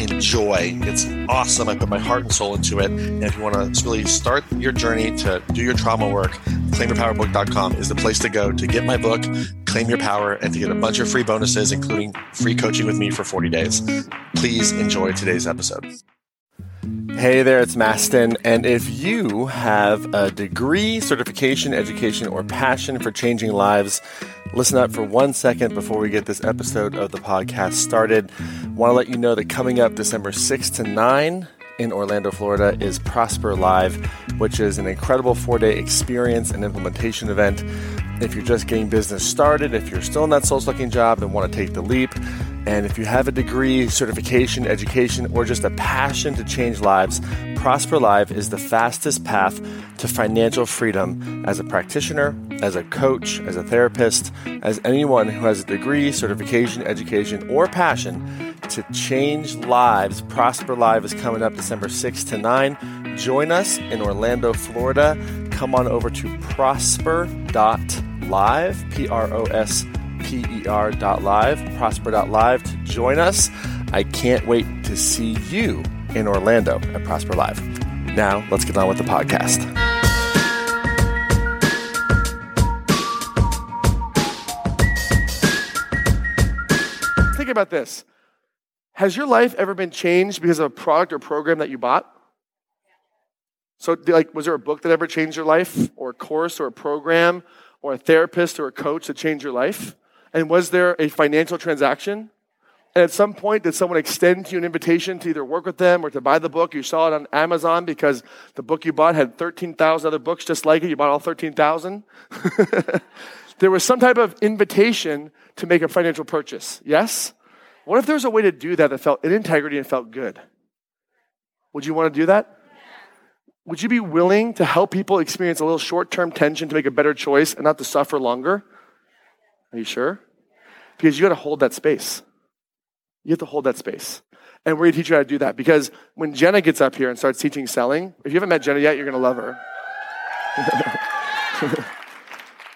enjoy. It's awesome. I put my heart and soul into it. And if you want to really start your journey to do your trauma work, claimyourpowerbook.com is the place to go to get my book, Claim Your Power, and to get a bunch of free bonuses, including free coaching with me for 40 days. Please enjoy today's episode. Hey there, it's Mastin. And if you have a degree, certification, education, or passion for changing lives, listen up for one second before we get this episode of the podcast started. Want to let you know that coming up December 6 to 9 in Orlando, Florida is Prosper Live, which is an incredible four day experience and implementation event. If you're just getting business started, if you're still in that soul sucking job and want to take the leap, and if you have a degree, certification, education, or just a passion to change lives, Prosper Live is the fastest path to financial freedom as a practitioner, as a coach, as a therapist, as anyone who has a degree, certification, education, or passion to change lives. Prosper Live is coming up December 6 to 9. Join us in Orlando, Florida. Come on over to prosper.live, P R O S P-E-R.live, prosper.live to join us. I can't wait to see you in Orlando at Prosper Live. Now, let's get on with the podcast. Think about this. Has your life ever been changed because of a product or program that you bought? So, like, was there a book that ever changed your life, or a course, or a program, or a therapist, or a coach that changed your life? And was there a financial transaction? And at some point, did someone extend to you an invitation to either work with them or to buy the book? You saw it on Amazon because the book you bought had 13,000 other books just like it. You bought all 13,000. there was some type of invitation to make a financial purchase. Yes? What if there's a way to do that that felt in integrity and felt good? Would you want to do that? Would you be willing to help people experience a little short term tension to make a better choice and not to suffer longer? Are you sure? Because you got to hold that space. You have to hold that space. And we're going to teach you how to do that because when Jenna gets up here and starts teaching selling, if you haven't met Jenna yet, you're going to love her.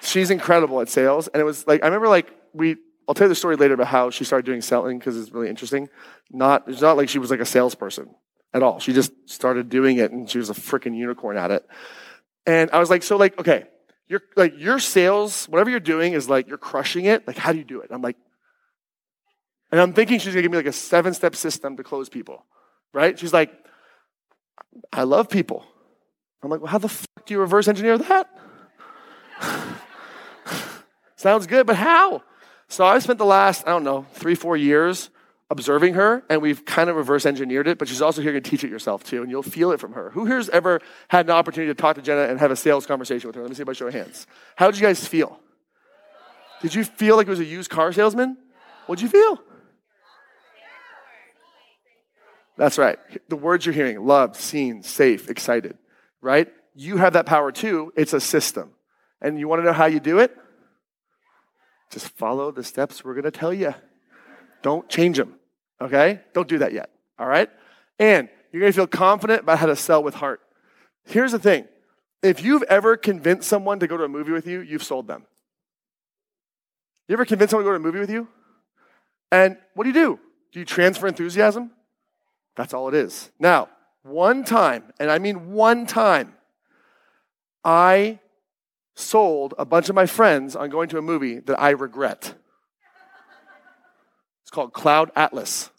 She's incredible at sales. And it was like, I remember like, we, I'll tell you the story later about how she started doing selling because it's really interesting. Not, it's not like she was like a salesperson at all. She just started doing it and she was a freaking unicorn at it. And I was like, so like, okay, you're like your sales, whatever you're doing is like you're crushing it. Like, how do you do it? I'm like, and I'm thinking she's gonna give me like a seven step system to close people, right? She's like, I love people. I'm like, well, how the fuck do you reverse engineer that? Sounds good, but how? So I spent the last, I don't know, three, four years observing her, and we've kind of reverse engineered it, but she's also here to teach it yourself too, and you'll feel it from her. Who here's ever had an opportunity to talk to Jenna and have a sales conversation with her? Let me see by show of hands. How did you guys feel? Did you feel like it was a used car salesman? What'd you feel? That's right. The words you're hearing loved, seen, safe, excited, right? You have that power too. It's a system. And you want to know how you do it? Just follow the steps we're going to tell you. Don't change them. Okay? Don't do that yet. All right? And you're going to feel confident about how to sell with heart. Here's the thing if you've ever convinced someone to go to a movie with you, you've sold them. You ever convince someone to go to a movie with you? And what do you do? Do you transfer enthusiasm? That's all it is. Now, one time, and I mean one time, I sold a bunch of my friends on going to a movie that I regret. Called Cloud Atlas.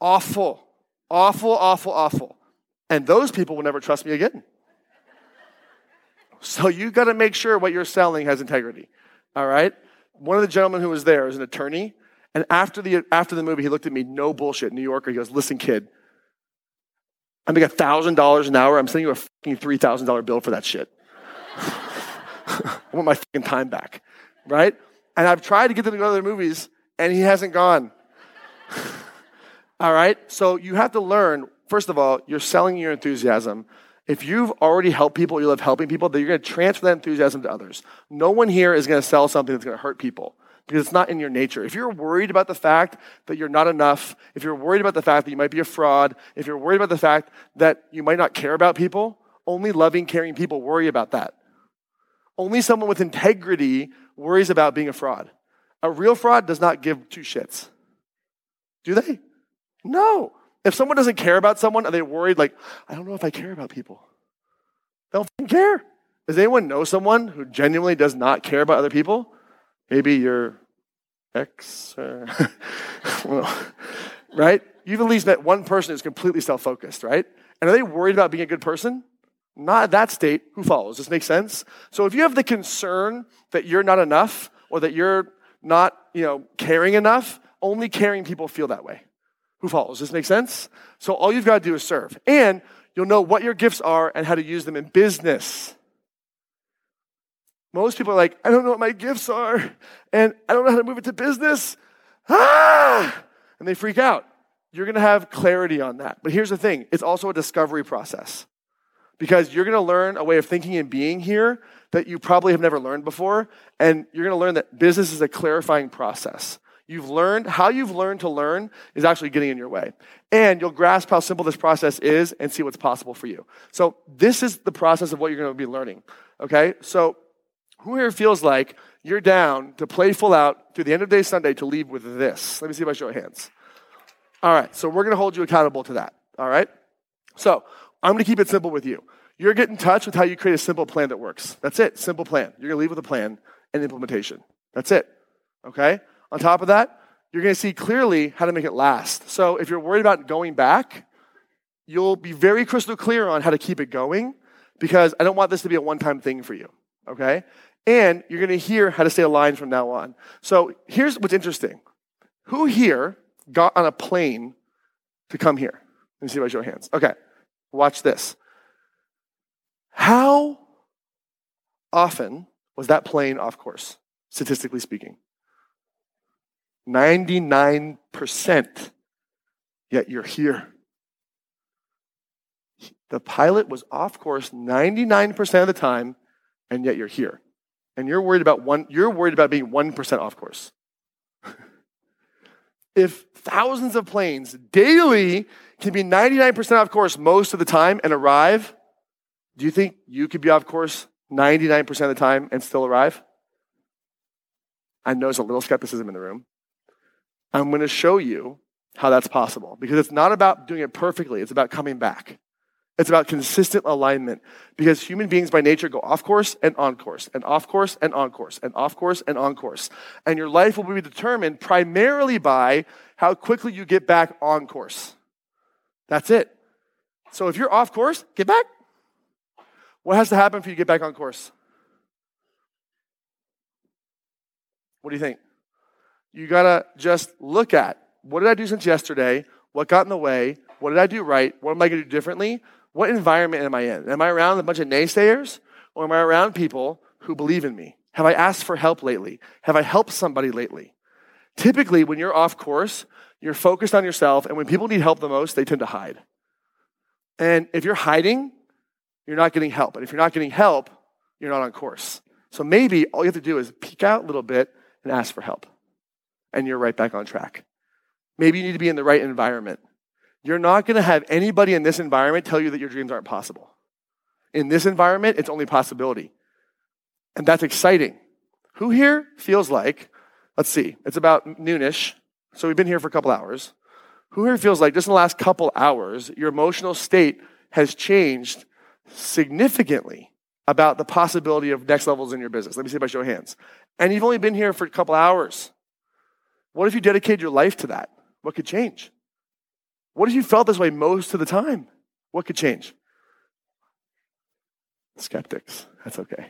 Awful, awful, awful, awful. And those people will never trust me again. So you got to make sure what you're selling has integrity. All right? One of the gentlemen who was there is an attorney. And after the, after the movie, he looked at me, no bullshit, New Yorker. He goes, Listen, kid, I make a $1,000 an hour. I'm sending you a fucking $3,000 bill for that shit. I want my fucking time back, right? And I've tried to get them to go to other movies, and he hasn't gone. All right? So you have to learn first of all, you're selling your enthusiasm. If you've already helped people, you love helping people, then you're going to transfer that enthusiasm to others. No one here is going to sell something that's going to hurt people because it's not in your nature. If you're worried about the fact that you're not enough, if you're worried about the fact that you might be a fraud, if you're worried about the fact that you might not care about people, only loving, caring people worry about that. Only someone with integrity worries about being a fraud. A real fraud does not give two shits. Do they? No. If someone doesn't care about someone, are they worried, like, I don't know if I care about people? They don't care. Does anyone know someone who genuinely does not care about other people? Maybe your ex, or uh, well, right? You've at least met one person who's completely self focused, right? And are they worried about being a good person? Not at that state. Who follows? Does this make sense? So if you have the concern that you're not enough or that you're not, you know, caring enough, only caring people feel that way. Who follows? Does this make sense? So all you've got to do is serve. And you'll know what your gifts are and how to use them in business. Most people are like, I don't know what my gifts are, and I don't know how to move it to business. Ah! And they freak out. You're to have clarity on that. But here's the thing it's also a discovery process because you're going to learn a way of thinking and being here that you probably have never learned before. And you're going to learn that business is a clarifying process. You've learned, how you've learned to learn is actually getting in your way. And you'll grasp how simple this process is and see what's possible for you. So, this is the process of what you're going to be learning. Okay? So, who here feels like you're down to play full out through the end of day Sunday to leave with this? Let me see if I show hands. All right, so we're going to hold you accountable to that. All right? So I'm going to keep it simple with you. You're getting in touch with how you create a simple plan that works. That's it, simple plan. You're going to leave with a plan and implementation. That's it. Okay? On top of that, you're going to see clearly how to make it last. So if you're worried about going back, you'll be very crystal clear on how to keep it going because I don't want this to be a one time thing for you. Okay? And you're going to hear how to stay aligned from now on. So here's what's interesting. Who here got on a plane to come here? Let me see I show hands. Okay, watch this. How often was that plane off course, statistically speaking? 99%. Yet you're here. The pilot was off course 99% of the time, and yet you're here and you're worried about one, you're worried about being 1% off course. if thousands of planes daily can be 99% off course most of the time and arrive, do you think you could be off course 99% of the time and still arrive? I know there's a little skepticism in the room. I'm going to show you how that's possible because it's not about doing it perfectly, it's about coming back. It's about consistent alignment because human beings by nature go off course and on course and off course and on course and off course and on course. And your life will be determined primarily by how quickly you get back on course. That's it. So if you're off course, get back. What has to happen for you to get back on course? What do you think? You got to just look at what did I do since yesterday? What got in the way? What did I do right? What am I to do differently? What environment am I in? Am I around a bunch of naysayers or am I around people who believe in me? Have I asked for help lately? Have I helped somebody lately? Typically, when you're off course, you're focused on yourself, and when people need help the most, they tend to hide. And if you're hiding, you're not getting help. And if you're not getting help, you're not on course. So maybe all you have to do is peek out a little bit and ask for help. And you're right back on track. Maybe you need to be in the right environment. You're not going to have anybody in this environment tell you that your dreams aren't possible. In this environment, it's only possibility. And that's exciting. Who here feels like, let's see, it's about noonish, so we've been here for a couple hours. Who here feels like just in the last couple hours, your emotional state has changed significantly about the possibility of next levels in your business? Let me see if I show hands. And you've only been here for a couple hours. What if you dedicated your life to that? What could change? What if you felt this way most of the time? What could change? Skeptics. That's okay.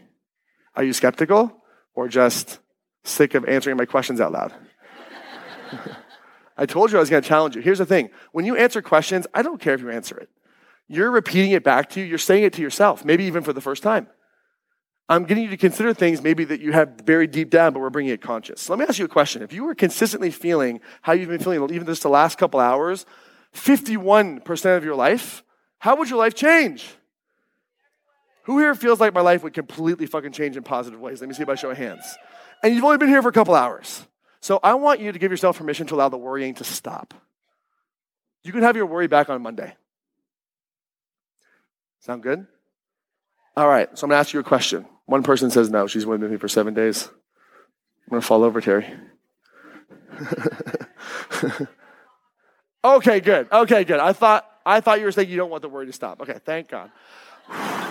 Are you skeptical or just sick of answering my questions out loud? I told you I was going to challenge you. Here's the thing when you answer questions, I don't care if you answer it. You're repeating it back to you, you're saying it to yourself, maybe even for the first time. I'm getting you to consider things maybe that you have buried deep down, but we're bringing it conscious. So let me ask you a question. If you were consistently feeling how you've been feeling, even just the last couple hours, 51% of your life, how would your life change? Who here feels like my life would completely fucking change in positive ways? Let me see by show of hands. And you've only been here for a couple hours. So I want you to give yourself permission to allow the worrying to stop. You can have your worry back on Monday. Sound good? All right, so I'm gonna ask you a question. One person says no, she's been with me for seven days. I'm gonna fall over, Terry. okay, good. Okay, good. I thought I thought you were saying you don't want the worry to stop. Okay, thank God.